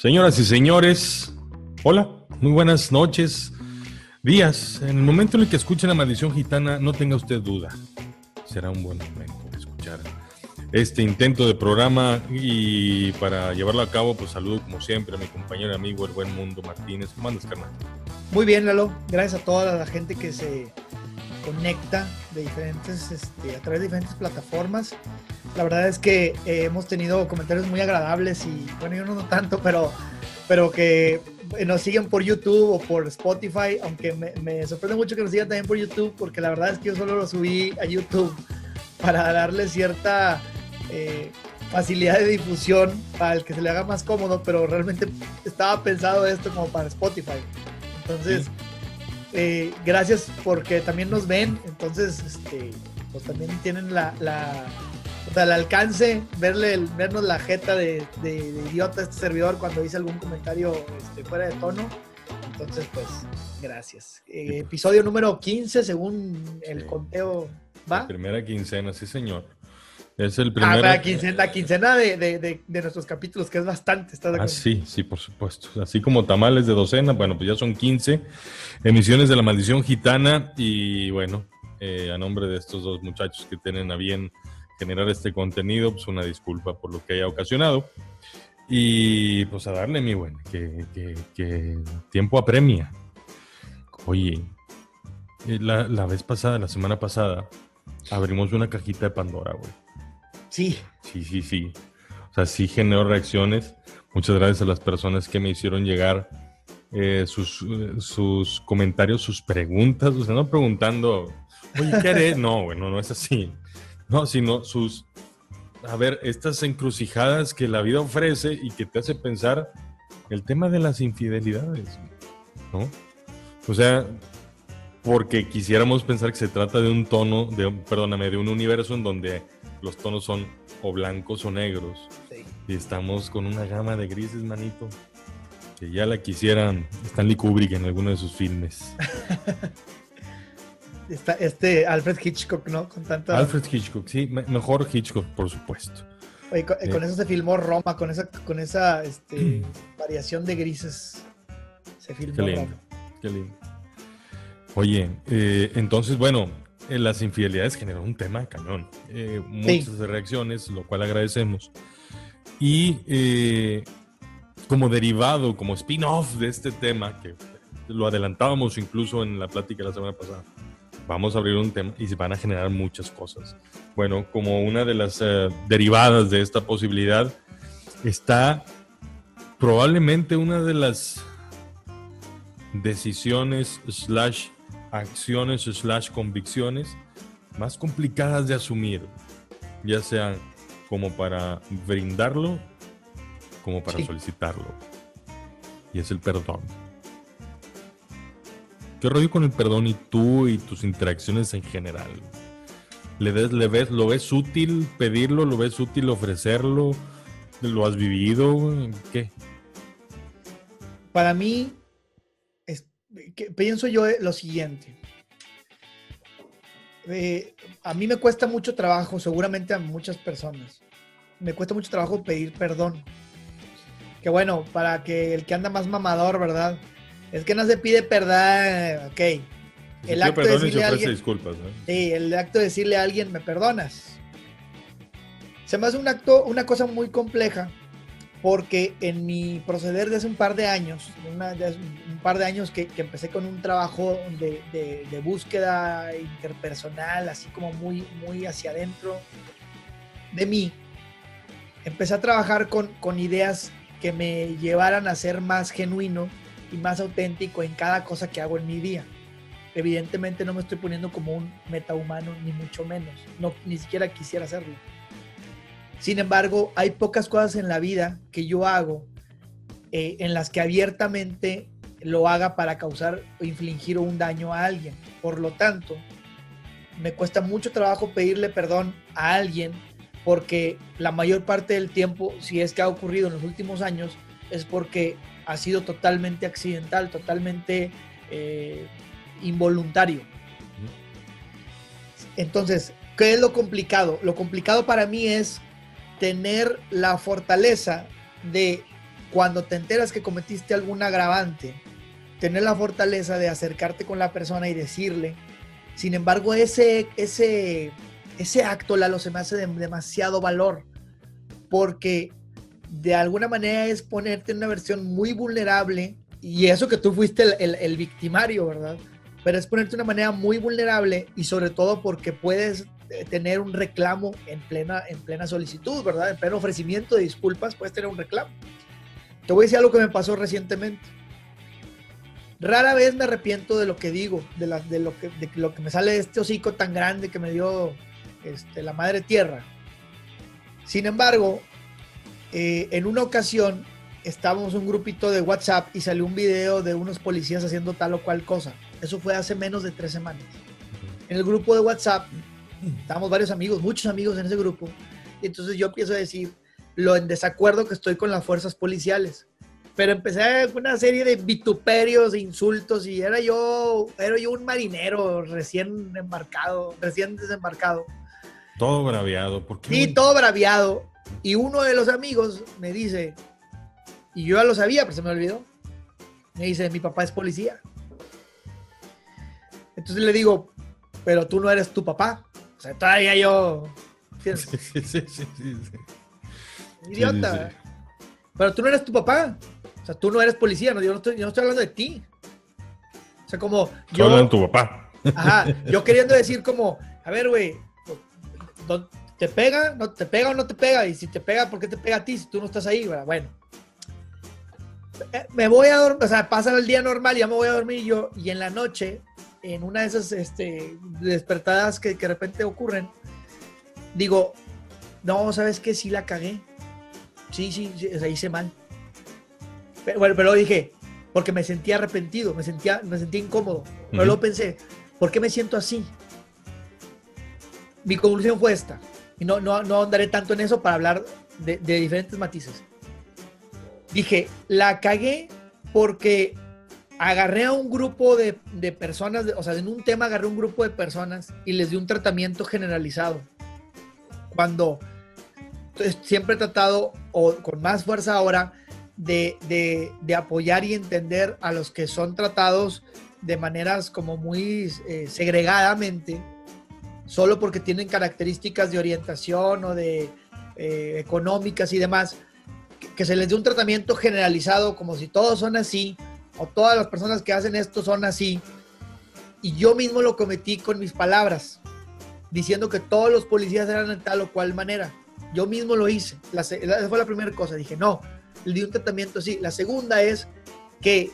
Señoras y señores, hola, muy buenas noches, días. En el momento en el que escuchen la maldición gitana, no tenga usted duda. Será un buen momento de escuchar este intento de programa y para llevarlo a cabo, pues saludo como siempre a mi compañero y amigo, el buen Mundo Martínez. ¿Cómo andas, carnal? Muy bien, Lalo. Gracias a toda la gente que se conecta de diferentes, este, a través de diferentes plataformas. La verdad es que eh, hemos tenido comentarios muy agradables y, bueno, yo no, tanto, pero, pero que nos siguen por YouTube o por Spotify, aunque me, me, sorprende mucho que nos sigan también por YouTube, porque la verdad es que yo solo lo subí a YouTube para darle cierta eh, facilidad de difusión para el que se le haga más cómodo, pero realmente estaba pensado esto como para Spotify. Entonces, sí. Eh, gracias porque también nos ven, entonces, este, pues también tienen la, la o sea, el alcance, verle el, vernos la jeta de, de, de, idiota a este servidor cuando dice algún comentario este, fuera de tono. Entonces, pues, gracias. Eh, episodio número 15, según el sí. conteo va. La primera quincena, sí, señor. Es el primer. Ah, la quincena, la quincena de, de, de, de, nuestros capítulos, que es bastante. ¿estás de ah, sí, sí, por supuesto. Así como tamales de docena, bueno, pues ya son 15 emisiones de La Maldición Gitana. Y bueno, eh, a nombre de estos dos muchachos que tienen a bien generar este contenido, pues una disculpa por lo que haya ocasionado. Y pues a darle, mi buen, que, que, que tiempo apremia. Oye, eh, la, la vez pasada, la semana pasada, abrimos una cajita de Pandora, güey. Sí. Sí, sí, sí. O sea, sí generó reacciones. Muchas gracias a las personas que me hicieron llegar eh, sus, sus comentarios, sus preguntas. O sea, no preguntando, oye, ¿qué haré? No, bueno, no es así. No, sino sus, a ver, estas encrucijadas que la vida ofrece y que te hace pensar el tema de las infidelidades, ¿no? O sea, porque quisiéramos pensar que se trata de un tono, de, perdóname, de un universo en donde los tonos son o blancos o negros. Sí. Y estamos con una gama de grises, manito. Que ya la quisieran Stanley Kubrick en alguno de sus filmes. Está este Alfred Hitchcock, ¿no? Con tanto... Alfred Hitchcock, sí, mejor Hitchcock, por supuesto. Oye, con, eh. con, eso se filmó Roma, con esa, con esa este, variación de grises. Se filmó qué lindo, Roma. Qué lindo. Oye, eh, entonces, bueno, eh, las infidelidades generó un tema de cañón. Eh, muchas sí. reacciones, lo cual agradecemos. Y eh, como derivado, como spin-off de este tema, que lo adelantábamos incluso en la plática la semana pasada, vamos a abrir un tema y se van a generar muchas cosas. Bueno, como una de las derivadas de esta posibilidad está probablemente una de las decisiones slash acciones slash convicciones más complicadas de asumir, ya sean como para brindarlo, como para sí. solicitarlo. Y es el perdón. ¿Qué rollo con el perdón y tú y tus interacciones en general? ¿Le, ves, le ves, ¿Lo ves útil pedirlo? ¿Lo ves útil ofrecerlo? ¿Lo has vivido? ¿Qué? Para mí, que pienso yo lo siguiente. Eh, a mí me cuesta mucho trabajo, seguramente a muchas personas, me cuesta mucho trabajo pedir perdón. Que bueno, para que el que anda más mamador, ¿verdad? Es que no se pide perdón, ok. El acto, de decirle a alguien, sí, el acto de decirle a alguien, me perdonas. Se me hace un acto, una cosa muy compleja, porque en mi proceder de hace un par de años, una, de un par de años que, que empecé con un trabajo de, de, de, búsqueda interpersonal, así como muy, muy hacia adentro de mí, empecé a trabajar con, con ideas que me llevaran a ser más genuino y más auténtico en cada cosa que hago en mi día. Evidentemente no me estoy poniendo como un metahumano, ni mucho menos, no, ni siquiera quisiera hacerlo sin embargo, hay pocas cosas en la vida que yo hago eh, en las que abiertamente lo haga para causar o infligir un daño a alguien. Por lo tanto, me cuesta mucho trabajo pedirle perdón a alguien porque la mayor parte del tiempo, si es que ha ocurrido en los últimos años, es porque ha sido totalmente accidental, totalmente eh, involuntario. Entonces, ¿qué es lo complicado? Lo complicado para mí es tener la fortaleza de cuando te enteras que cometiste algún agravante, tener la fortaleza de acercarte con la persona y decirle. Sin embargo, ese, ese, ese acto, Lalo, se me hace de demasiado valor, porque de alguna manera es ponerte en una versión muy vulnerable, y eso que tú fuiste el, el, victimario, ¿verdad? Pero es ponerte de una manera muy vulnerable y sobre todo porque puedes tener un reclamo en plena, en plena solicitud, ¿verdad? En pleno ofrecimiento de disculpas, puedes tener un reclamo. Te voy a decir algo que me pasó recientemente. Rara vez me arrepiento de lo que digo, de, de, lo, que, de lo que me sale de este hocico tan grande que me dio este, la madre tierra. Sin embargo, eh, en una ocasión estábamos un grupito de WhatsApp y salió un video de unos policías haciendo tal o cual cosa. Eso fue hace menos de tres semanas. En el grupo de WhatsApp estábamos varios amigos, muchos amigos en ese grupo. Y entonces yo empiezo a decir lo en desacuerdo que estoy con las fuerzas policiales pero empecé una serie de vituperios, e insultos y era yo, era yo un marinero recién embarcado, recién desembarcado. Todo braviado, ¿por qué? Sí, todo braviado. Y uno de los amigos me dice, y yo ya lo sabía, pero se me olvidó, me dice, mi papá es policía. Entonces le digo, pero tú no eres tu papá. O sea, todavía yo... Sí, sí, sí, sí, Idiota. Pero tú no eres tu papá. O sea, tú no eres policía, no, yo, no estoy, yo no estoy hablando de ti. O sea, como... Yo hablando de tu papá. Ajá, yo queriendo decir como, a ver, güey, ¿te pega? ¿No te pega o no te pega? Y si te pega, ¿por qué te pega a ti si tú no estás ahí? Bueno. Eh, me voy a dormir, o sea, pasa el día normal, ya me voy a dormir yo, y en la noche, en una de esas este, despertadas que, que de repente ocurren, digo, no, ¿sabes qué? Sí la cagué. Sí, sí, sí o sea, hice mal. Pero, bueno, pero dije, porque me sentía arrepentido, me sentía, me sentía incómodo. Pero luego pensé, ¿por qué me siento así? Mi conclusión fue esta, y no, no, no ahondaré tanto en eso para hablar de, diferentes matices. Dije, la cagué porque agarré a un grupo de, de personas, o sea, en un tema agarré un grupo de personas y les di un tratamiento generalizado. Cuando siempre he tratado, o con más fuerza ahora, de, apoyar y entender a los que son tratados de maneras como muy eh, segregadamente, solo porque tienen características de orientación o de eh, económicas y demás, que, se les dé un tratamiento generalizado como si todos son así, o todas las personas que hacen esto son así. Y yo mismo lo cometí con mis palabras, diciendo que todos los policías eran de tal o cual manera. Yo mismo lo hice. esa fue la primera cosa. Dije, no, le di un tratamiento así. La segunda es que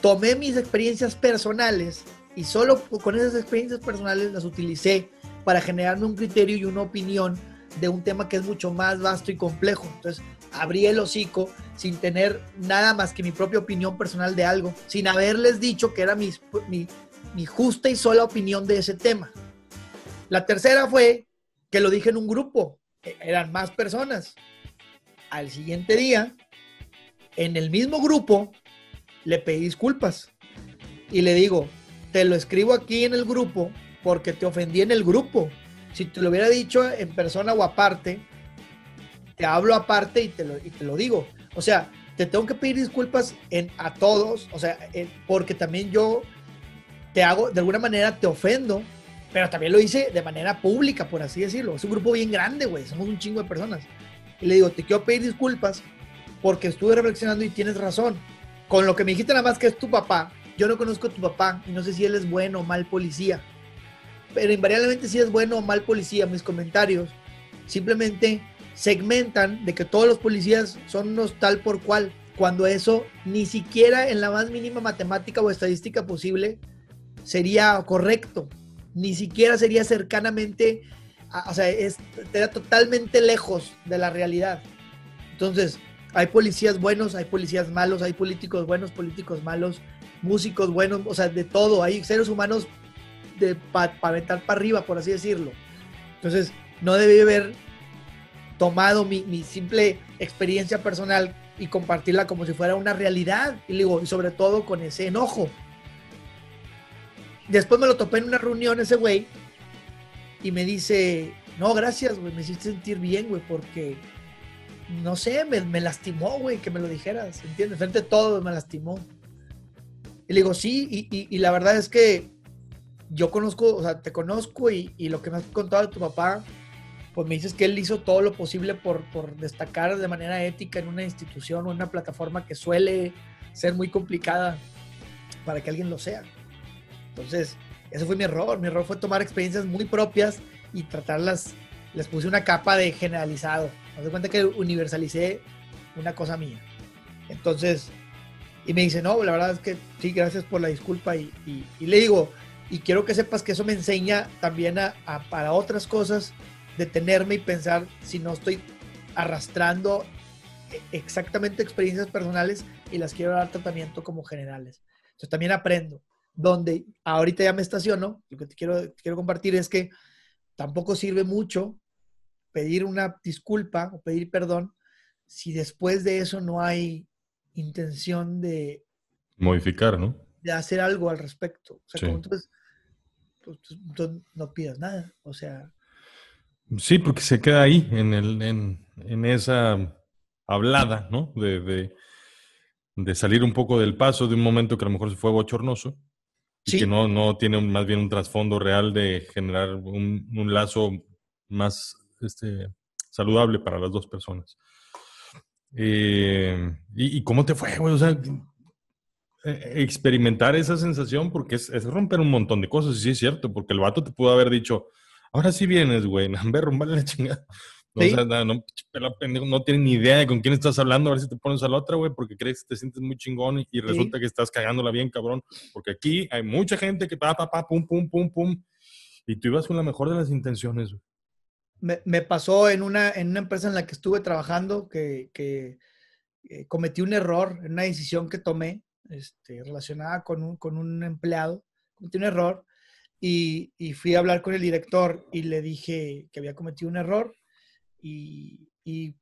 tomé mis experiencias personales y solo con esas experiencias personales las utilicé para generarme un criterio y una opinión de un tema que es mucho más vasto y complejo. Entonces, abrí el hocico sin tener nada más que mi propia opinión personal de algo, sin haberles dicho que era mi, mi, justa y sola opinión de ese tema. La tercera fue que lo dije en un grupo, eran más personas al siguiente día, en el mismo grupo, le pedí disculpas. Y le digo, te lo escribo aquí en el grupo porque te ofendí en el grupo. Si te lo hubiera dicho en persona o aparte, te hablo aparte y te lo, y te lo digo. O sea, te tengo que pedir disculpas en, a todos, o sea, porque también yo te hago, de alguna manera te ofendo, pero también lo hice de manera pública, por así decirlo. Es un grupo bien grande, güey, somos un chingo de personas. Y le digo, te quiero pedir disculpas porque estuve reflexionando y tienes razón. Con lo que me dijiste nada más que es tu papá, yo no conozco a tu papá y no sé si él es bueno o mal policía. Pero invariablemente si es bueno o mal policía, mis comentarios simplemente segmentan de que todos los policías son unos tal por cual, cuando eso ni siquiera en la más mínima matemática o estadística posible sería correcto, ni siquiera sería cercanamente o sea, es, totalmente lejos de la realidad. Entonces, hay policías buenos, hay policías malos, hay políticos buenos, políticos malos, músicos buenos, o sea, de todo. Hay seres humanos para aventar para arriba, por así decirlo. Entonces, no debe haber tomado mi, mi, simple experiencia personal y compartirla como si fuera una realidad. Y digo, y sobre todo con ese enojo. Después me lo topé en una reunión ese güey y me dice, no, gracias, güey, me hiciste sentir bien, güey, porque no sé, me, me lastimó, güey, que me lo dijeras, ¿entiendes? Frente a todo me lastimó. Y le digo, sí, y, la verdad es que yo conozco, o sea, te conozco y, lo que me has contado de tu papá, pues me dices que él hizo todo lo posible por, por destacar de manera ética en una institución o en una plataforma que suele ser muy complicada para que alguien lo sea. Entonces, ese fue mi error. Mi error fue tomar experiencias muy propias y tratarlas, les puse una capa de generalizado. Me doy cuenta que universalicé una cosa mía. Entonces, y me dice, no, la verdad es que sí, gracias por la disculpa. Y, le digo, y quiero que sepas que eso me enseña también a, para otras cosas, detenerme y pensar si no estoy arrastrando exactamente experiencias personales y las quiero dar tratamiento como generales. Entonces también aprendo donde ahorita ya me estaciono, lo que te quiero, quiero compartir es que tampoco sirve mucho pedir una disculpa o pedir perdón si después de eso no hay intención de modificar, ¿no? De hacer algo al respecto. O sea, entonces, pues, no pidas nada. O sea. Sí, porque se queda ahí en, el, en, en esa hablada, ¿no? De, de, de, salir un poco del paso de un momento que a lo mejor se fue bochornoso y que no, no tiene más bien un trasfondo real de generar un, un lazo más este, saludable para las dos personas. Eh, ¿y, cómo te fue, güey? O sea, e, experimentar esa sensación porque es, es, romper un montón de cosas, y sí es cierto, porque el vato te pudo haber dicho, ahora sí vienes, güey, ver, vale la chingada. No, o sea, no, no, tienes ni idea de con quién estás hablando, a ver si te pones a la otra, güey, porque crees que te sientes muy chingón y, resulta que estás cagándola bien, cabrón. Porque aquí hay mucha gente que pa, pa, pa, pum, pum, pum, pum. Y tú ibas con la mejor de las intenciones, güey. Me, me, pasó en una, en una empresa en la que estuve trabajando que, que eh, cometí un error en una decisión que tomé este, relacionada con un, con un empleado. Cometí un error y, fui a hablar con el director y le dije que había cometido un error y,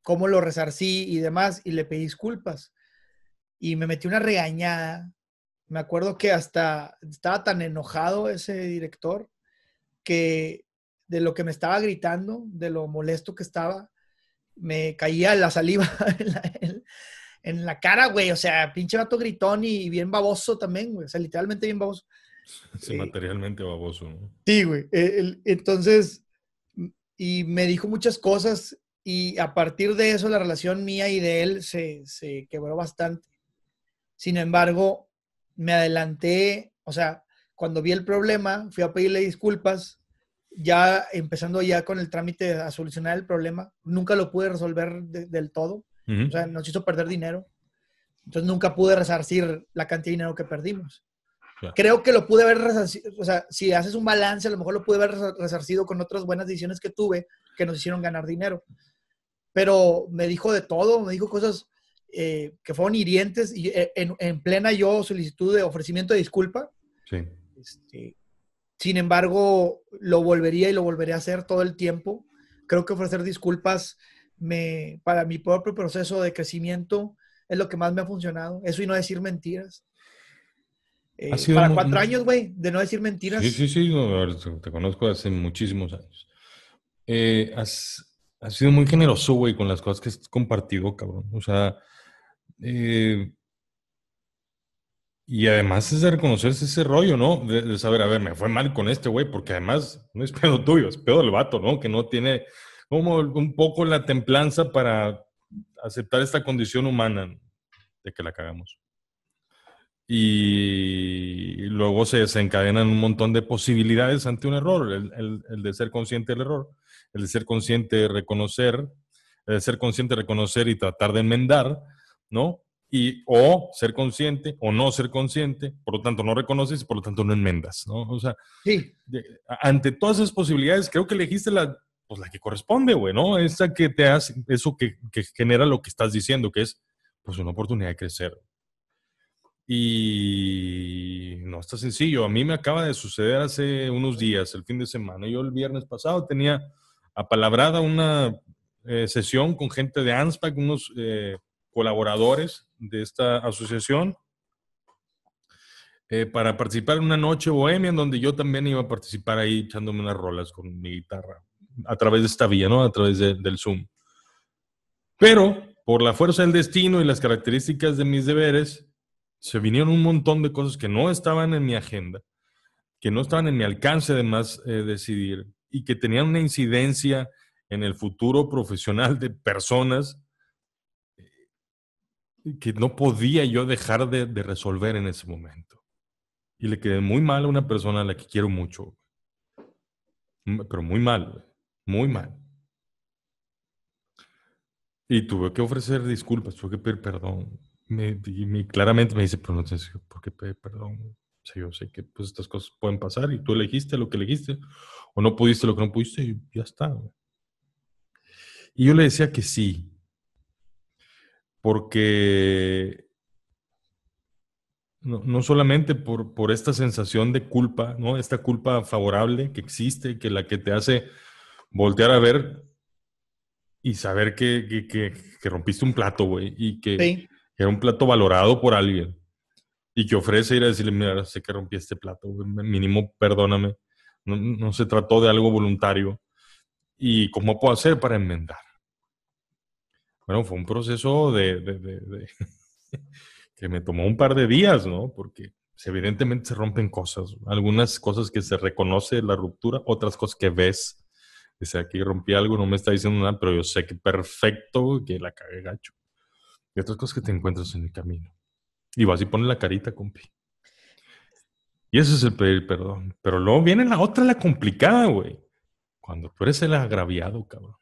cómo lo resarcí y demás, y le pedí disculpas. Y me metí una regañada. Me acuerdo que hasta estaba tan enojado ese director que de lo que me estaba gritando, de lo molesto que estaba, me caía la saliva en la, cara, güey. O sea, pinche vato gritón y bien baboso también, güey. O sea, literalmente bien baboso. Sí, materialmente baboso, ¿no? Sí, güey. E, entonces, y me dijo muchas cosas y a partir de eso la relación mía y de él se, se quebró bastante. Sin embargo, me adelanté, o sea, cuando vi el problema, fui a pedirle disculpas, ya empezando ya con el trámite a solucionar el problema, nunca lo pude resolver del todo, o sea, nos hizo perder dinero, entonces nunca pude resarcir la cantidad de dinero que perdimos. Creo que lo pude haber resarcido, o sea, si haces un balance, a lo mejor lo pude haber resarcido con otras buenas decisiones que tuve que nos hicieron ganar dinero. Pero me dijo de todo, me dijo cosas eh, que fueron hirientes y eh, en, plena yo solicitud de ofrecimiento de disculpa. Sí. Este, sin embargo, lo volvería y lo volvería a hacer todo el tiempo. Creo que ofrecer disculpas me, para mi propio proceso de crecimiento es lo que más me ha funcionado. Eso y no decir mentiras. Eh, para cuatro años, güey, de no decir mentiras. Sí, sí, sí, te conozco hace muchísimos años. Eh, has, sido muy generoso, güey, con las cosas que has compartido, cabrón. O sea, eh, y además es de reconocerse ese rollo, ¿no? De, saber, a ver, me fue mal con este güey, porque además no es pedo tuyo, es pedo del vato, ¿no? Que no tiene como un poco la templanza para aceptar esta condición humana de que la cagamos y luego se desencadenan un montón de posibilidades ante un error, el, de ser consciente del error, el de ser consciente de reconocer, el de ser consciente de reconocer y tratar de enmendar, ¿no? Y o ser consciente o no ser consciente, por lo tanto no reconoces y por lo tanto no enmendas, ¿no? O sea, sí. ante todas esas posibilidades, creo que elegiste la, pues la que corresponde, güey, ¿no? Esa que te hace, eso que, que genera lo que estás diciendo, que es, pues, una oportunidad de crecer. Y no está sencillo. A mí me acaba de suceder hace unos días, el fin de semana. Yo el viernes pasado tenía apalabrada una eh, sesión con gente de ANSPAC, unos eh, colaboradores de esta asociación, eh, para participar en una noche bohemia en donde yo también iba a participar ahí echándome unas rolas con mi guitarra a través de esta vía, ¿no? A través del Zoom. Pero por la fuerza del destino y las características de mis deberes, se vinieron un montón de cosas que no estaban en mi agenda, que no estaban en mi alcance de más eh, decidir y que tenían una incidencia en el futuro profesional de personas eh, que no podía yo dejar de, de resolver en ese momento. Y le quedé muy mal a una persona a la que quiero mucho. Pero muy mal, muy mal. Y tuve que ofrecer disculpas, tuve que pedir perdón. Me, y claramente me dice, pero no sé por qué pedir perdón. O sea, yo sé que pues, estas cosas pueden pasar y tú elegiste lo que elegiste o no pudiste lo que no pudiste y ya está. Y yo le decía que sí, porque no, no solamente por, por, esta sensación de culpa, ¿no? Esta culpa favorable que existe, que la que te hace voltear a ver y saber que, que, que, rompiste un plato, güey, y que, era un plato valorado por alguien. Y que ofrece ir a decirle, mira, sé que rompí este plato, mínimo perdóname. No, no, se trató de algo voluntario. ¿Y cómo puedo hacer para enmendar? Bueno, fue un proceso de, que me tomó un par de días, ¿no? Porque evidentemente se rompen cosas. Algunas cosas que se reconoce la ruptura, otras cosas que ves Dice, aquí rompí algo, no me está diciendo nada, pero yo sé que perfecto, que la cagué gacho. Y otras cosas que te encuentras en el camino. Y vas y pones la carita, compi. Y eso es el pedir perdón. Pero luego viene la otra, la complicada, güey. Cuando tú eres el agraviado, cabrón.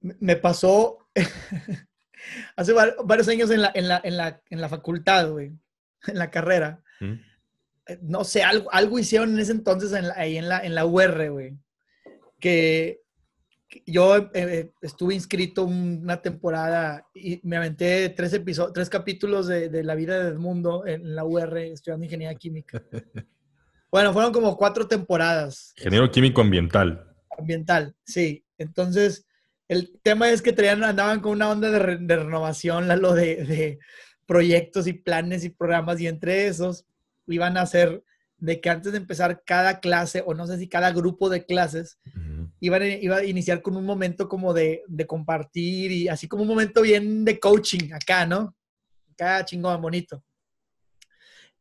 Me pasó hace varios años en la, en la, en la, en la facultad, güey. En la carrera. ¿Mm? Eh, no sé, algo, algo hicieron en ese entonces ahí en la, en la UR, güey que yo eh, estuve inscrito una temporada y me aventé tres, episodios, tres capítulos de, la vida de Edmundo en la UR estudiando ingeniería química. Bueno, fueron como cuatro temporadas. Ingeniero químico ambiental. Ambiental, sí. Entonces, el tema es que traían, andaban con una onda de, renovación, lo de, de, proyectos y planes y programas, y entre esos iban a hacer de que antes de empezar cada clase, o no sé si cada grupo de clases, iba, a, iniciar con un momento como de, compartir y así como un momento bien de coaching acá, ¿no? Acá chingón, bonito.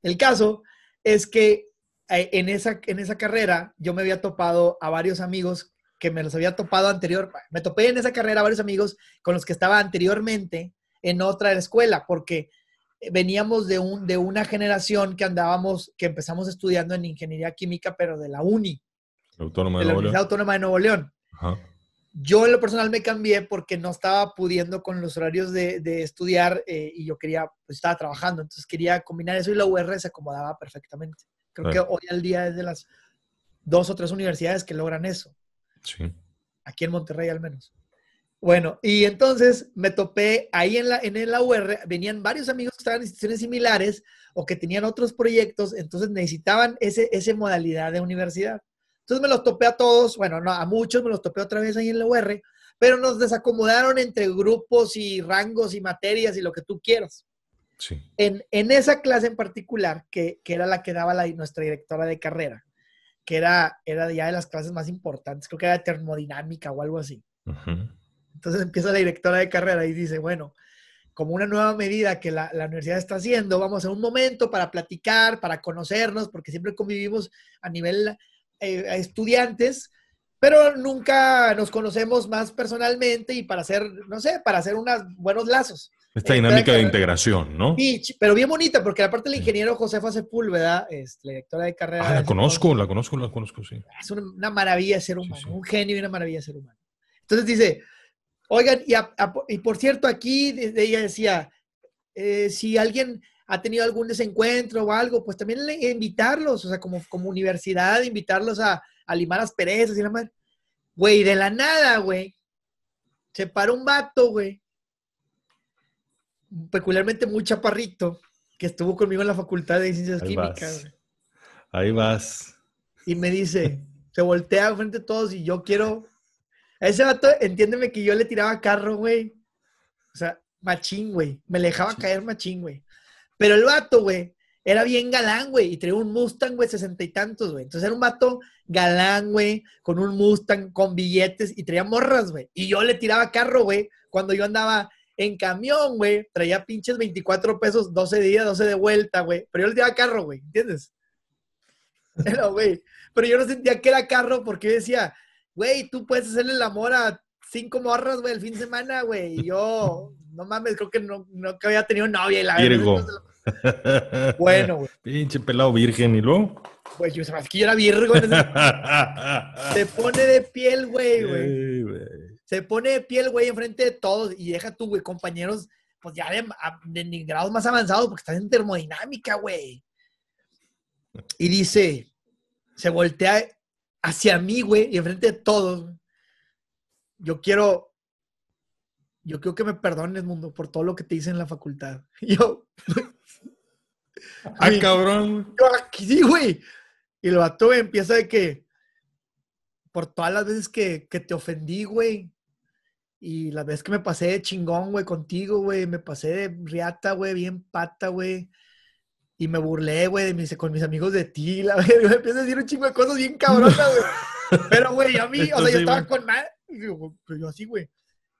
El caso es que eh, en esa, en esa carrera yo me había topado a varios amigos que me los había topado anterior, me topé en esa carrera a varios amigos con los que estaba anteriormente en otra escuela, porque veníamos de, un, de una generación que andábamos, que empezamos estudiando en ingeniería química, pero de la UNI. Autónoma de, la Universidad Autónoma de Nuevo León. Yo en lo personal me cambié porque no estaba pudiendo con los horarios de, de estudiar eh, y yo quería, pues estaba trabajando, entonces quería combinar eso y la UR se acomodaba perfectamente. Creo que hoy al día es de las dos o tres universidades que logran eso. Sí. Aquí en Monterrey al menos. Bueno, y entonces me topé ahí en la, en la UR, venían varios amigos que estaban en instituciones similares o que tenían otros proyectos, entonces necesitaban ese, ese modalidad de universidad. Entonces me los topé a todos, bueno, no, a muchos me los topé otra vez ahí en la UR, pero nos desacomodaron entre grupos y rangos y materias y lo que tú quieras. Sí. En, en esa clase en particular, que, que era la que daba la, nuestra directora de carrera, que era, era ya de las clases más importantes, creo que era de termodinámica o algo así. Entonces empieza la directora de carrera y dice, bueno, como una nueva medida que la, universidad está haciendo, vamos a un momento para platicar, para conocernos, porque siempre convivimos a nivel eh, estudiantes, pero nunca nos conocemos más personalmente y para hacer, no sé, para hacer unos buenos lazos. Esta dinámica de integración, ¿no? Sí, pero bien bonita, porque aparte del ingeniero Josefa Sepúlveda, es la directora de carrera. Ah, la conozco, la conozco, la conozco, sí. Es una, maravilla de ser humano, un genio y una maravilla de ser humano. Entonces dice, Oigan, y, por cierto, aquí ella decía, eh, si alguien ha tenido algún desencuentro o algo, pues también invitarlos, o sea, como, como universidad, invitarlos a, limar las perezas y la madre. Güey, de la nada, güey. Se paró un vato, güey. Peculiarmente muy chaparrito, que estuvo conmigo en la Facultad de Ciencias Químicas. Ahí vas. Y me dice, se voltea frente a todos y yo quiero a ese vato, entiéndeme que yo le tiraba carro, güey. O sea, machín, güey. Me le dejaba caer machín, güey. Pero el vato, güey, era bien galán, güey, y traía un Mustang, güey, sesenta y tantos, güey. Entonces era un vato galán, güey, con un Mustang, con billetes, y traía morras, güey. Y yo le tiraba carro, güey, cuando yo andaba en camión, güey, traía pinches 24 pesos, 12 días, 12 de vuelta, güey. Pero yo le tiraba carro, güey, ¿entiendes? Pero, güey, pero yo no sentía que era carro porque yo decía, güey, tú puedes hacerle el amor a cinco morras, güey, el fin de semana, güey. Y yo, no mames, creo que no, no que había tenido novia. Y la Virgo. Bueno, güey. Pinche pelado virgen, ¿y luego? Pues yo, sabes que yo era virgo. en ese- Se pone de piel, güey, güey. Ey, güey. Se pone de piel, güey, enfrente de todos. Y deja tú, güey, compañeros, pues ya de, de grados más avanzados, porque están en termodinámica, güey. Y dice, se voltea hacia mí, güey, y enfrente de todos. Yo quiero, yo quiero que me perdones, mundo, por todo lo que te hice en la facultad. Yo, Ah, Güey. cabrón. yo aquí sí, güey. Y el vato, güey, empieza de que, por todas las veces que, que te ofendí, güey. Y las veces que me pasé de chingón, güey, contigo, güey. Me pasé de riata, güey, bien pata, güey. Y me burlé, güey, de mis, con mis amigos de ti. La verdad, me empieza a decir un chingo de cosas bien cabronas, güey. Pero, güey, a mí, o sea, yo estaba güey. con mal. Pero yo así, güey.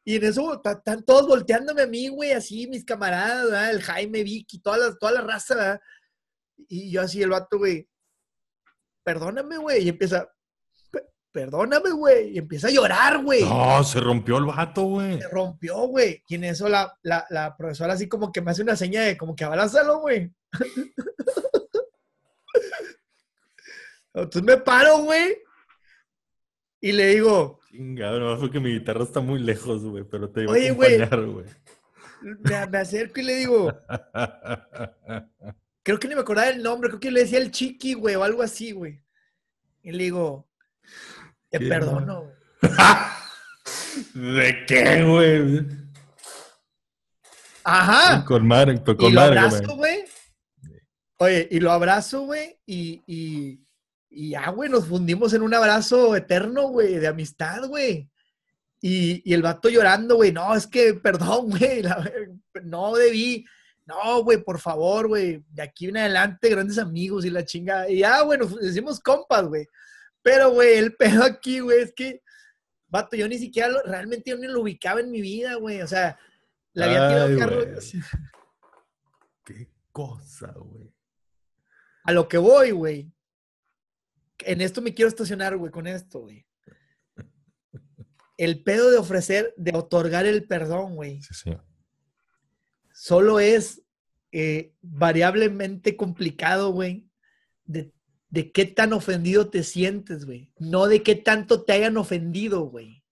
Y en eso están todos volteándome a mí, güey, así, mis camaradas, ¿verdad? el Jaime, Vicky, toda la, toda la raza, ¿verdad? Y yo así, el vato, güey, perdóname, güey. Y empieza, "Pe- perdóname, güey. Y empieza a llorar, güey. No, se rompió el vato, güey. Se rompió, güey. Y en eso la, la, la profesora así como que me hace una seña de como que abrázalo, güey. Entonces me paro, güey. Y le digo, Chingado, no fue que mi guitarra está muy lejos, güey, pero te iba Oye, a acompañar, güey. me, me acerco y le digo, creo que ni me acordaba el nombre, creo que le decía el chiqui, güey, o algo así, güey. Y le digo, te perdono, güey. ¿De qué, güey? Ajá. Con madre, con y lo madre, abrazo, güey. güey. Oye, y lo abrazo, güey, y, y, y ya, güey, nos fundimos en un abrazo eterno, güey, de amistad, güey. Y, y el vato llorando, güey, no, es que, perdón, güey, no debí. No, güey, por favor, güey, de aquí en adelante, grandes amigos y la chingada. Y ya, güey, nos decimos compas, güey. Pero, güey, el pedo aquí, güey, es que, vato, yo ni siquiera lo- realmente yo ni lo ubicaba en mi vida, güey. O sea, le había tirado carro. Qué cosa, güey. A lo que voy, güey. En esto me quiero estacionar, güey, con esto, güey. El pedo de ofrecer, de otorgar el perdón, güey, Sí, sí. solo es eh, variablemente complicado, güey, de, de qué tan ofendido te sientes, güey. No de qué tanto te hayan ofendido, güey.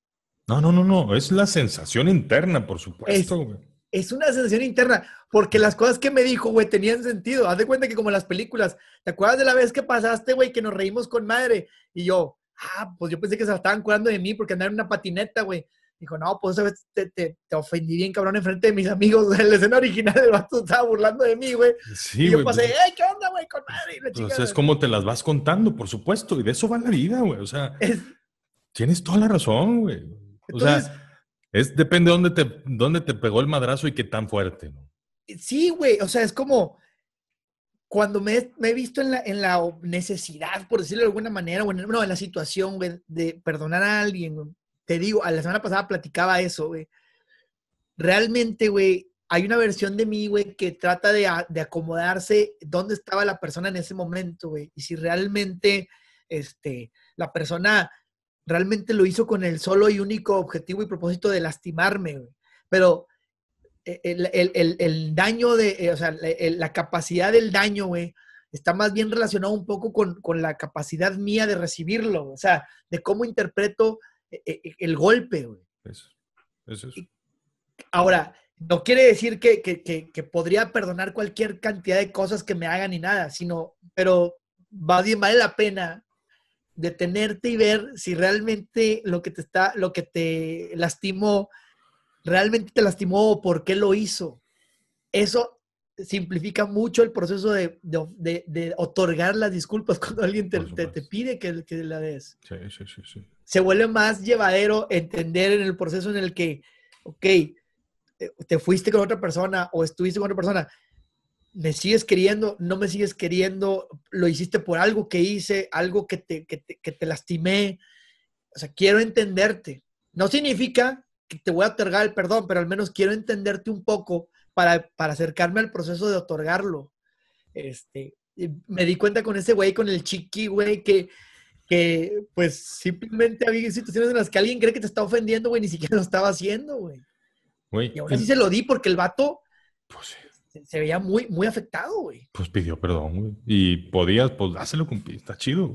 No, no, no, no. Es la sensación interna, por supuesto, güey. Es una sensación interna, porque las cosas que me dijo, güey, tenían sentido. Haz de cuenta que como las películas, ¿te acuerdas de la vez que pasaste, güey, que nos reímos con madre? Y yo, ah, pues yo pensé que se estaban curando de mí porque andaba en una patineta, güey. Dijo, no, pues esa vez te, te, te ofendí bien, cabrón, enfrente de mis amigos. En la escena original, el vato estaba burlando de mí, güey. Sí, y yo güey. pasé, ¡ay, qué onda, güey, con madre! Y pues, chingada. es como te las vas contando, por supuesto. Y de eso va la vida, güey. O sea, Es- tienes toda la razón, güey. O sea, es depende de dónde te, dónde te pegó el madrazo y qué tan fuerte, ¿no? Sí, güey, o sea, es como cuando me, me he visto en la, en la necesidad, por decirlo de alguna manera, o en, no, en la situación, güey, de perdonar a alguien, güey. Te digo, a la semana pasada platicaba eso, güey. Realmente, güey, hay una versión de mí, güey, que trata de, de acomodarse dónde estaba la persona en ese momento, güey. Y si realmente, este, la persona realmente lo hizo con el solo y único objetivo y propósito de lastimarme, güey. Pero e, el, el- el- el daño de, eh, o sea, la, capacidad del daño, güey, está más bien relacionado un poco con, con la capacidad mía de recibirlo, o sea, de cómo interpreto eh, eh, el golpe, güey. Eso, eso es. Ahora, no quiere decir que, que- que- que podría perdonar cualquier cantidad de cosas que me hagan ni nada, sino, pero vale, vale la pena detenerte y ver si realmente lo que te está, lo que te lastimó, realmente te lastimó o por qué lo hizo. Eso simplifica mucho el proceso de, de- de- de otorgar las disculpas cuando alguien te, te- pide que, que la des Sí, sí, sí, sí. se vuelve más llevadero entender en el proceso en el que, ok, eh, te fuiste con otra persona o estuviste con otra persona. Me sigues queriendo, no me sigues queriendo, lo hiciste por algo que hice, algo que te, que te, que te lastimé. O sea, quiero entenderte. No significa que te voy a otorgar el perdón, pero al menos quiero entenderte un poco para, para acercarme al proceso de otorgarlo. Este, me di cuenta con ese güey, con el chiqui, güey, que, que pues simplemente había situaciones en las que alguien cree que te está ofendiendo, güey, ni siquiera lo estaba haciendo, güey. Y ahora sí se lo di porque el vato pues, se, veía muy, muy afectado, güey. Pues pidió perdón, güey. Y podías, pues dáselo, está chido.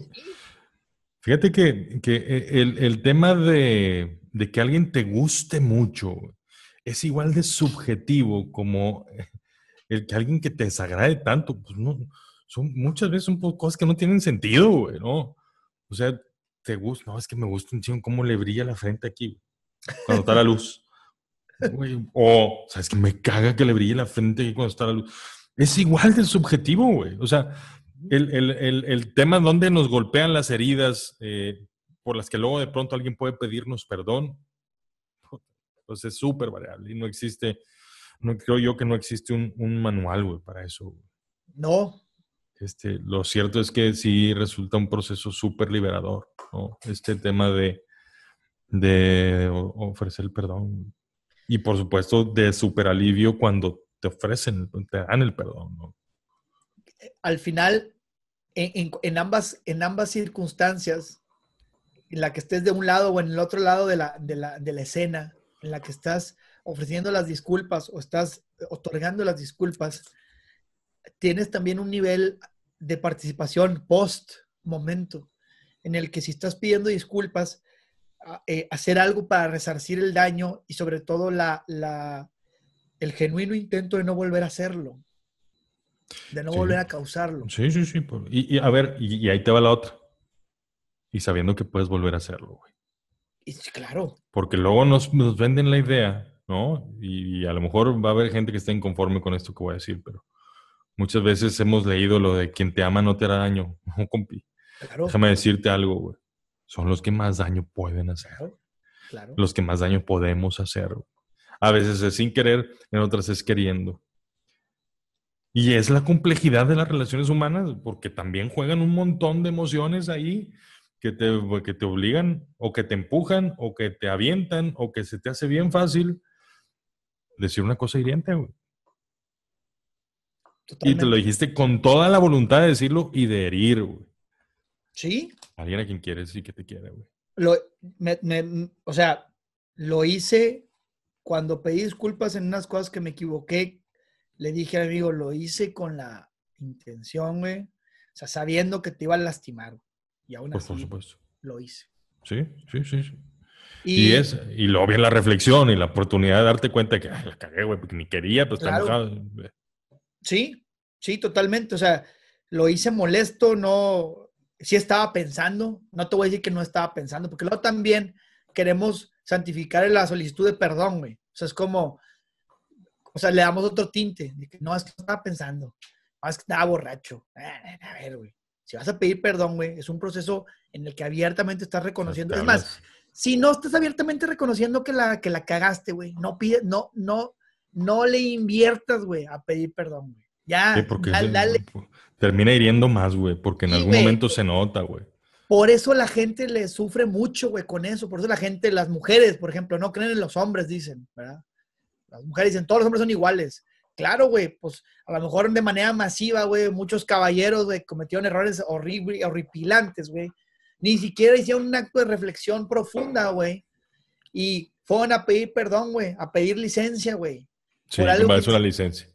Fíjate que, que eh, el, el, tema de, de, que alguien te guste mucho es igual de subjetivo como el que alguien que te desagrade tanto. Pues no, son muchas veces son cosas que no tienen sentido, güey, ¿no? O sea, te gusta, no, es que me gusta un chingo cómo le brilla la frente aquí, cuando está la luz. O, sabes que me caga que le brille la frente cuando está la luz. Es igual de subjetivo, güey. O sea, el, el, el, el, tema donde nos golpean las heridas eh, por las que luego de pronto alguien puede pedirnos perdón, pues es súper variable y no existe, no creo yo que no existe un, un manual, güey, para eso. No. Este, lo cierto es que sí resulta un proceso súper liberador, ¿no? Este tema de, de ofrecer el perdón. Y por supuesto, de super alivio cuando te ofrecen, te dan el perdón. ¿no? Al final, en, ambas, en ambas circunstancias, en la que estés de un lado o en el otro lado de la, de la, de la escena, en la que estás ofreciendo las disculpas o estás otorgando las disculpas, tienes también un nivel de participación post momento, en el que si estás pidiendo disculpas, eh, hacer algo para resarcir el daño y sobre todo la, la, el genuino intento de no volver a hacerlo, de no volver a causarlo. Sí, sí, sí. Y, a ver, y, ahí te va la otra. Y sabiendo que puedes volver a hacerlo, güey. Y, claro. Porque luego nos, nos venden la idea, ¿no? Y, a lo mejor va a haber gente que esté inconforme con esto que voy a decir, pero muchas veces hemos leído lo de quien te ama no te hará daño. No, compi. Déjame decirte algo, güey son los que más daño pueden hacer. Los que más daño podemos hacer. A veces es sin querer, en otras es queriendo. Y es la complejidad de las relaciones humanas, porque también juegan un montón de emociones ahí que te, que te obligan o que te empujan o que te avientan o que se te hace bien fácil decir una cosa hiriente, Y te lo dijiste con toda la voluntad de decirlo y de herir, güey. Sí. Alguien a quien quieres y que te quiere, güey. Lo, o sea, lo hice cuando pedí disculpas en unas cosas que me equivoqué. Le dije al amigo, lo hice con la intención, güey. O sea, sabiendo que te iba a lastimar. Y aún pues, así, por supuesto. lo hice. Sí, sí, sí, sí. Y, es, y luego viene la reflexión y la oportunidad de darte cuenta que la cagué, güey, porque ni quería, pues claro. Sí, sí, totalmente. O sea, lo hice molesto, no, sí estaba pensando, no te voy a decir que no estaba pensando, porque luego también queremos santificar la solicitud de perdón, güey. O sea, es como, o sea, le damos otro tinte, de que no, es que estaba pensando, no, es que estaba borracho. A ver, güey, si vas a pedir perdón, güey, es un proceso en el que abiertamente estás reconociendo. Es más, si no estás abiertamente reconociendo que la, que la cagaste, güey, no pide, no, no, no le inviertas, güey, a pedir perdón, güey. Ya, dale, termina hiriendo más, güey, porque en algún momento se nota, güey. Por eso la gente le sufre mucho, güey, con eso. Por eso la gente, las mujeres, por ejemplo, no creen en los hombres, dicen, ¿verdad? Las mujeres dicen, todos los hombres son iguales. Claro, güey, pues a lo mejor de manera masiva, güey, muchos caballeros, güey, cometieron errores horribles, horripilantes, güey. Ni siquiera hicieron un acto de reflexión profunda, güey. Y fueron a pedir perdón, güey, a pedir licencia, güey. Sí, por eso la licencia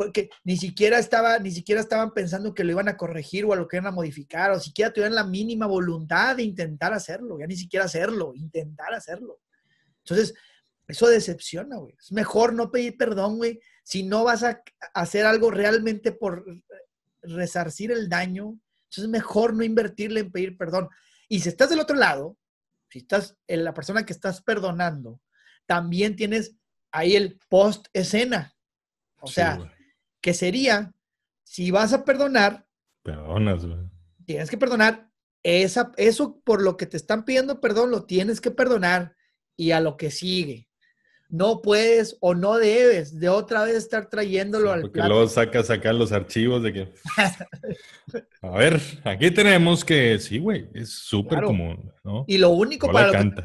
porque ni siquiera estaba, ni siquiera estaban pensando que lo iban a corregir o a lo que iban a modificar, o siquiera tuvieran la mínima voluntad de intentar hacerlo, ya ni siquiera hacerlo, intentar hacerlo. Entonces, eso decepciona, güey. Es mejor no pedir perdón, güey, si no vas a hacer algo realmente por resarcir el daño. Entonces, es mejor no invertirle en pedir perdón. Y si estás del otro lado, si estás en la persona que estás perdonando, también tienes ahí el post escena. O sea, que sería, si vas a perdonar, perdonas, Tienes que perdonar esa, eso por lo que te están pidiendo perdón, lo tienes que perdonar y a lo que sigue. no puedes o no debes de otra vez estar trayéndolo al Porque luego sacas acá los archivos de que. a ver, aquí tenemos que. Sí, güey, es súper común, ¿no? Y lo único para. Lo que,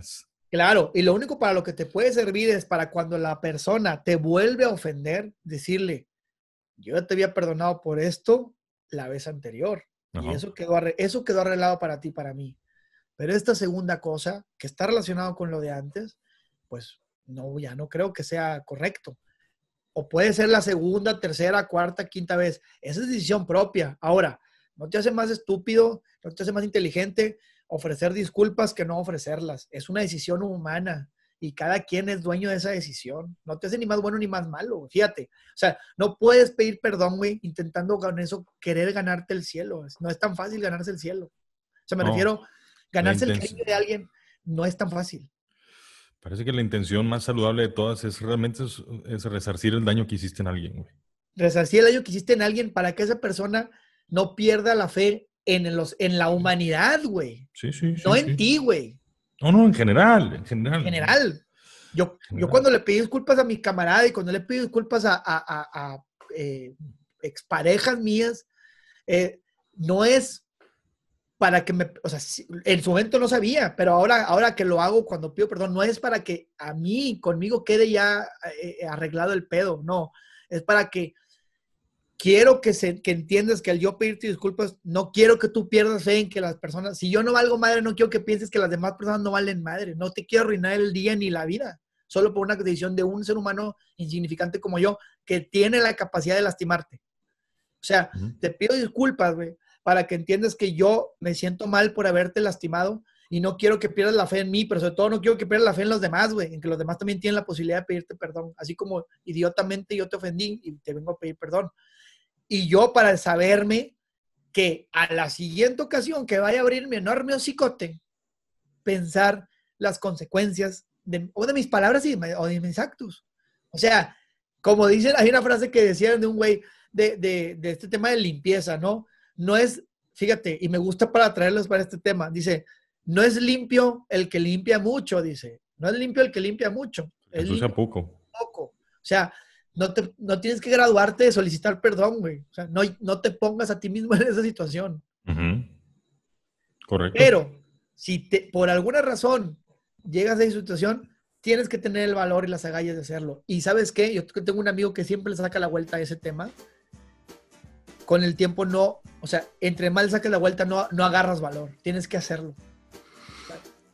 claro, y lo único para lo que te puede servir es para cuando la persona te vuelve a ofender, decirle, yo ya te había perdonado por esto la vez anterior. Y eso quedó, eso quedó arreglado para ti, para mí. Pero esta segunda cosa, que está relacionado con lo de antes, pues no, ya no creo que sea correcto. O puede ser la segunda, tercera, cuarta, quinta vez. Esa es decisión propia. Ahora, no te hace más estúpido, no te hace más inteligente ofrecer disculpas que no ofrecerlas. Es una decisión humana y cada quien es dueño de esa decisión. No te hace ni más bueno ni más malo, fíjate. O sea, no puedes pedir perdón, güey, intentando con eso querer ganarte el cielo. No es tan fácil ganarse el cielo. O sea, me refiero, ganarse el cariño de alguien no es tan fácil. Parece que la intención más saludable de todas es realmente es, resarcir el daño que hiciste en alguien, güey. Resarcir el daño que hiciste en alguien para que esa persona no pierda la fe en, los, en la humanidad, güey. Sí, sí, sí. No en ti, güey. No, no, en general, en general. En general. Yo, yo cuando le pedí disculpas a mi camarada y cuando le pedí disculpas a, a, eh, exparejas mías, eh, no es para que me, o sea, en su momento no sabía, pero ahora, ahora que lo hago cuando pido perdón, no es para que a mí, conmigo quede ya eh, arreglado el pedo, no, es para que quiero que, se, que entiendas que al yo pedirte disculpas, no quiero que tú pierdas fe en que las personas, si yo no valgo madre, no quiero que pienses que las demás personas no valen madre, no te quiero arruinar el día ni la vida, solo por una decisión de un ser humano insignificante como yo, que tiene la capacidad de lastimarte. O sea, te pido disculpas, güey, para que entiendas que yo me siento mal por haberte lastimado y no quiero que pierdas la fe en mí, pero sobre todo no quiero que pierdas la fe en los demás, güey, en que los demás también tienen la posibilidad de pedirte perdón, así como idiotamente yo te ofendí y te vengo a pedir perdón. Y yo para saberme que a la siguiente ocasión que vaya a abrir mi enorme hocicote, pensar las consecuencias de, o de mis palabras y o de mis actos. O sea, como dicen, hay una frase que decían de un güey de, de, de este tema de limpieza, ¿no? no es, fíjate, y me gusta para traerlos para este tema, dice, no es limpio el que limpia mucho, dice, no es limpio el que limpia mucho. Es usa poco. Poco. O sea, no, te, no tienes que graduarte de solicitar perdón, güey. O sea, no, no te pongas a ti mismo en esa situación. Correcto. Pero si te, por alguna razón llegas a esa situación, tienes que tener el valor y las agallas de hacerlo. Y sabes qué, yo tengo un amigo que siempre le saca la vuelta a ese tema con el tiempo no, o sea, entre mal saques la vuelta, no, no agarras valor. Tienes que hacerlo.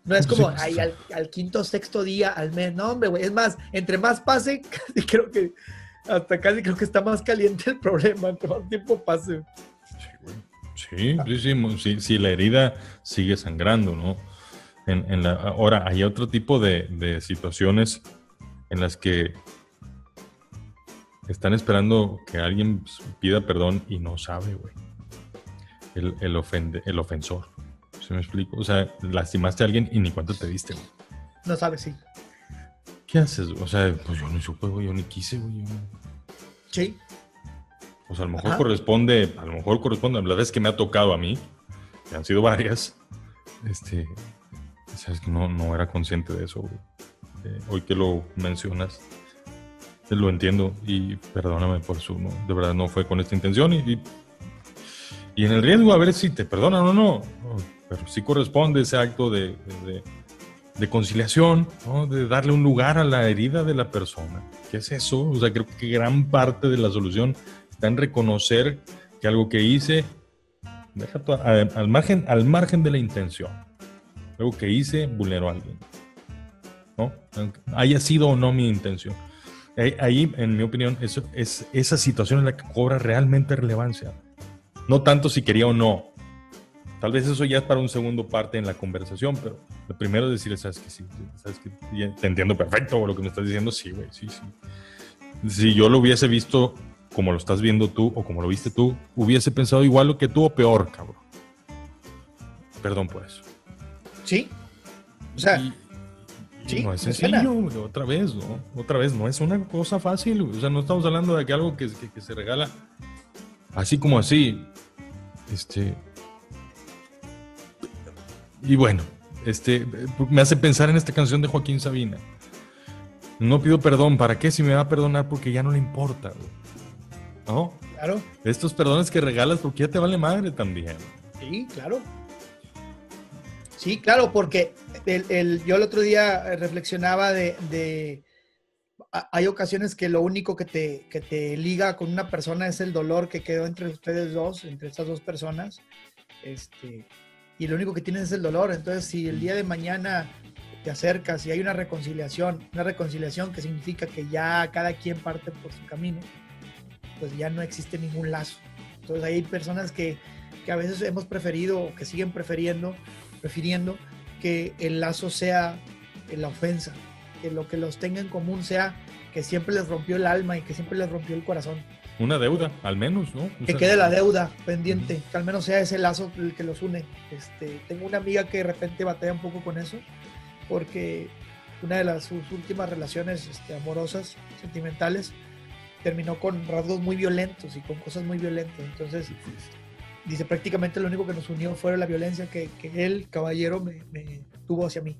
No es como ahí al, quinto sexto día, al mes. No, hombre, güey. Es más, entre más pase, casi creo que hasta casi creo que está más caliente el problema, entre más tiempo pase. Sí, Sí, sí, sí, sí, la herida sigue sangrando, ¿no? En, la, ahora, hay otro tipo de, de situaciones en las que están esperando que alguien pida perdón y no sabe, güey. El, el, ofende, el ofensor. ¿Se me explico? O sea, lastimaste a alguien y ni cuánto te diste, güey. No sabe, sí. ¿Qué haces? O sea, pues yo no supe, güey, yo ni quise, güey. Sí. O sea, a lo mejor corresponde, a lo mejor corresponde, la vez que me ha tocado a mí, que han sido varias, este, sabes que no, no era consciente de eso, güey. Eh, hoy que lo mencionas, lo entiendo y perdóname por su, no, de verdad no fue con esta intención y, y, en el riesgo a ver si te perdonan o no, pero sí corresponde ese acto de, de, conciliación, de darle un lugar a la herida de la persona. ¿Qué es eso? O sea, creo que gran parte de la solución está en reconocer que algo que hice, deja al, margen, al margen de la intención, algo que hice vulneró a alguien. ¿no? Haya sido o no mi intención Ahí, en mi opinión, eso, es esa situación en la que cobra realmente relevancia. No tanto si quería o no. Tal vez eso ya es para un segundo parte en la conversación, pero lo primero es decirle, sabes que sí, sabes que te entiendo perfecto lo que me estás diciendo, sí, güey, sí, sí. Si yo lo hubiese visto como lo estás viendo tú o como lo viste tú, hubiese pensado igual lo que tú o peor, cabrón. Perdón por eso. Sí. O sea, no es sencillo, otra vez, ¿no? Otra vez, no es una cosa fácil. O sea, no estamos hablando de que algo que, se regala así como así. Este. Y bueno, este me hace pensar en esta canción de Joaquín Sabina. no pido perdón, ¿para qué si me va a perdonar? Porque ya no le importa, güey. ¿No? Claro. Estos perdones que regalas porque ya te vale madre también. Sí, claro. Sí, claro, porque el, yo el otro día reflexionaba de, hay ocasiones que lo único que te, que te liga con una persona es el dolor que quedó entre ustedes dos, entre estas dos personas. Este, y lo único que tienes es el dolor. Entonces, si el día de mañana te acercas y hay una reconciliación, una reconciliación que significa que ya cada quien parte por su camino, pues ya no existe ningún lazo. Entonces hay personas que, que a veces hemos preferido o que siguen prefiriendo, prefiriendo que el lazo sea la ofensa, que lo que los tenga en común sea que siempre les rompió el alma y que siempre les rompió el corazón. Una deuda, al menos, ¿no? que quede la deuda pendiente, que al menos sea ese lazo el que los une. Este, tengo una amiga que de repente batalla un poco con eso, porque una de las, sus últimas relaciones este, amorosas, sentimentales, terminó con rasgos muy violentos y con cosas muy violentas. Entonces, dice, prácticamente lo único que nos unió fue la violencia que, que él, caballero, me, me, tuvo hacia mí.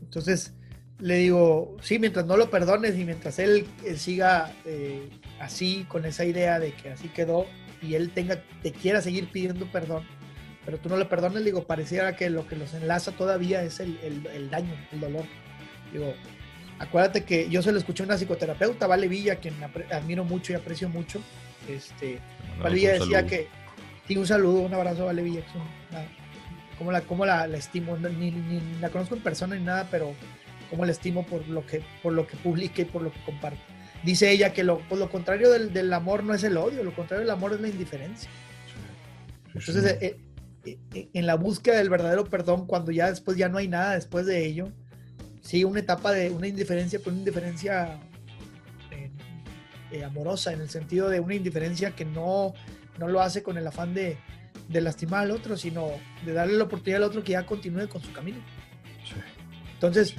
Entonces, le digo, sí, mientras no lo perdones y mientras él, siga eh, así, con esa idea de que así quedó y él tenga, te quiera seguir pidiendo perdón, pero tú no le perdones, le digo, pareciera que lo que los enlaza todavía es el, el, daño, el dolor. Digo, acuérdate que yo se lo escuché a una psicoterapeuta, Vale Villa, quien admiro mucho y aprecio mucho. Este, Vale Villa decía que, sí, un saludo, un abrazo Vale Villa, como la, como la, la estimo, ni, ni, la conozco en persona ni nada, pero como la estimo por lo que, por lo que publique y por lo que comparte. Dice ella que lo, pues lo contrario del, del, amor no es el odio, lo contrario del amor es la indiferencia. Entonces, eh, eh, eh, en la búsqueda del verdadero perdón, cuando ya después ya no hay nada después de ello, sí, una etapa de una indiferencia, pero una indiferencia amorosa, en el sentido de una indiferencia que no, no lo hace con el afán de, de lastimar al otro, sino de darle la oportunidad al otro que ya continúe con su camino. Entonces,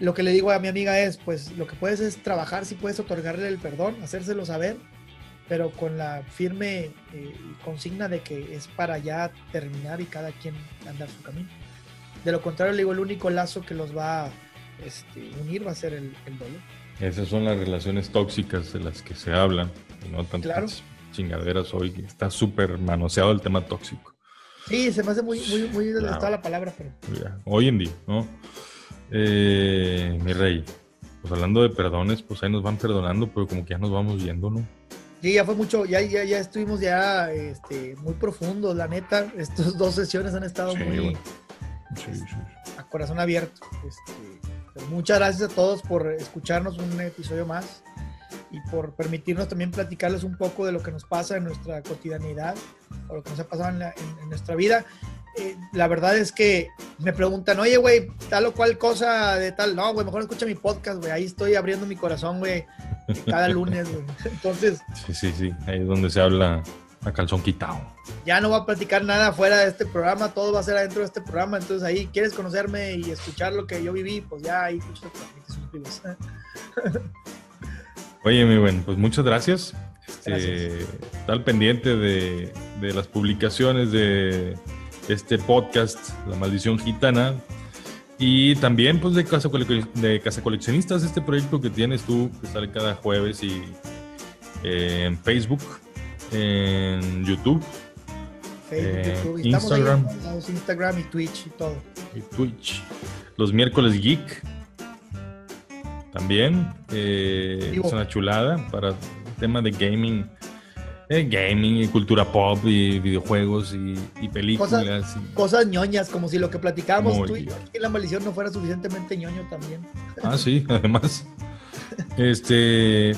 lo que le digo a mi amiga es, pues lo que puedes es trabajar, si puedes otorgarle el perdón, hacérselo saber, pero con la firme eh, consigna de que es para ya terminar y cada quien andar su camino. De lo contrario, le digo, el único lazo que los va a este, unir va a ser el, dolor. Esas son las relaciones tóxicas de las que se hablan, no tantas chingaderas hoy. Está súper manoseado el tema tóxico. Sí, se me hace muy, muy, muy la palabra, pero... Hoy en día, ¿no? Eh, mi rey, pues hablando de perdones, pues ahí nos van perdonando, pero como que ya nos vamos yendo, ¿no? Sí, ya fue mucho, ya, ya, ya estuvimos ya este, muy profundos, la neta. Estas dos sesiones han estado muy a corazón abierto. Este, muchas gracias a todos por escucharnos un episodio más y por permitirnos también platicarles un poco de lo que nos pasa en nuestra cotidianidad o lo que nos ha pasado en, en nuestra vida. Eh, la verdad es que me preguntan, oye, güey, tal o cual cosa de tal. No, güey, mejor escucha mi podcast, güey. Ahí estoy abriendo mi corazón, güey, cada lunes, güey. Entonces. Sí, sí, sí. Ahí es donde se habla a calzón quitado. Ya no voy a platicar nada fuera de este programa, todo va a ser adentro de este programa. Entonces ahí, ¿quieres conocerme y escuchar lo que yo viví? Pues ya ahí, Oye, mi buen, pues muchas gracias. Este, Está pendiente de, de las publicaciones de este podcast, La Maldición Gitana. Y también pues de Casa, de Casa Coleccionistas, este proyecto que tienes tú, que sale cada jueves y eh, en Facebook, en YouTube, Facebook, Instagram. Instagram y Twitch y todo. Y Twitch. Los miércoles Geek. También. Eh, es una chulada para el tema de gaming eh, gaming y cultura pop y videojuegos y, películas. Cosas, ñoñas, como si lo que platicábamos tú y la maldición no fuera suficientemente ñoño también. Ah, sí, además. este.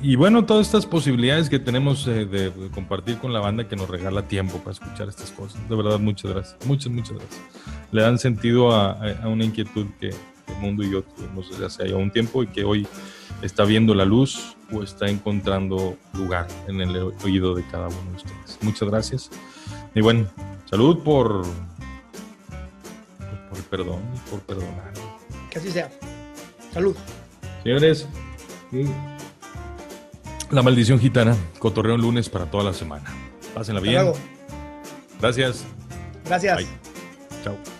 Y bueno, todas estas posibilidades que tenemos eh, de, compartir con la banda que nos regala tiempo para escuchar estas cosas. De verdad, muchas gracias. Muchas, muchas gracias. Le dan sentido a, una inquietud que mundo y yo tuvimos desde hace ya un tiempo y que hoy está viendo la luz o está encontrando lugar en el oído de cada uno de ustedes. Muchas gracias. Y bueno, salud por, por el perdón y por perdonar. Que así sea. Salud. Señores, la maldición gitana, cotorreo el lunes para toda la semana. Pásenla bien. Gracias. Gracias. Chao.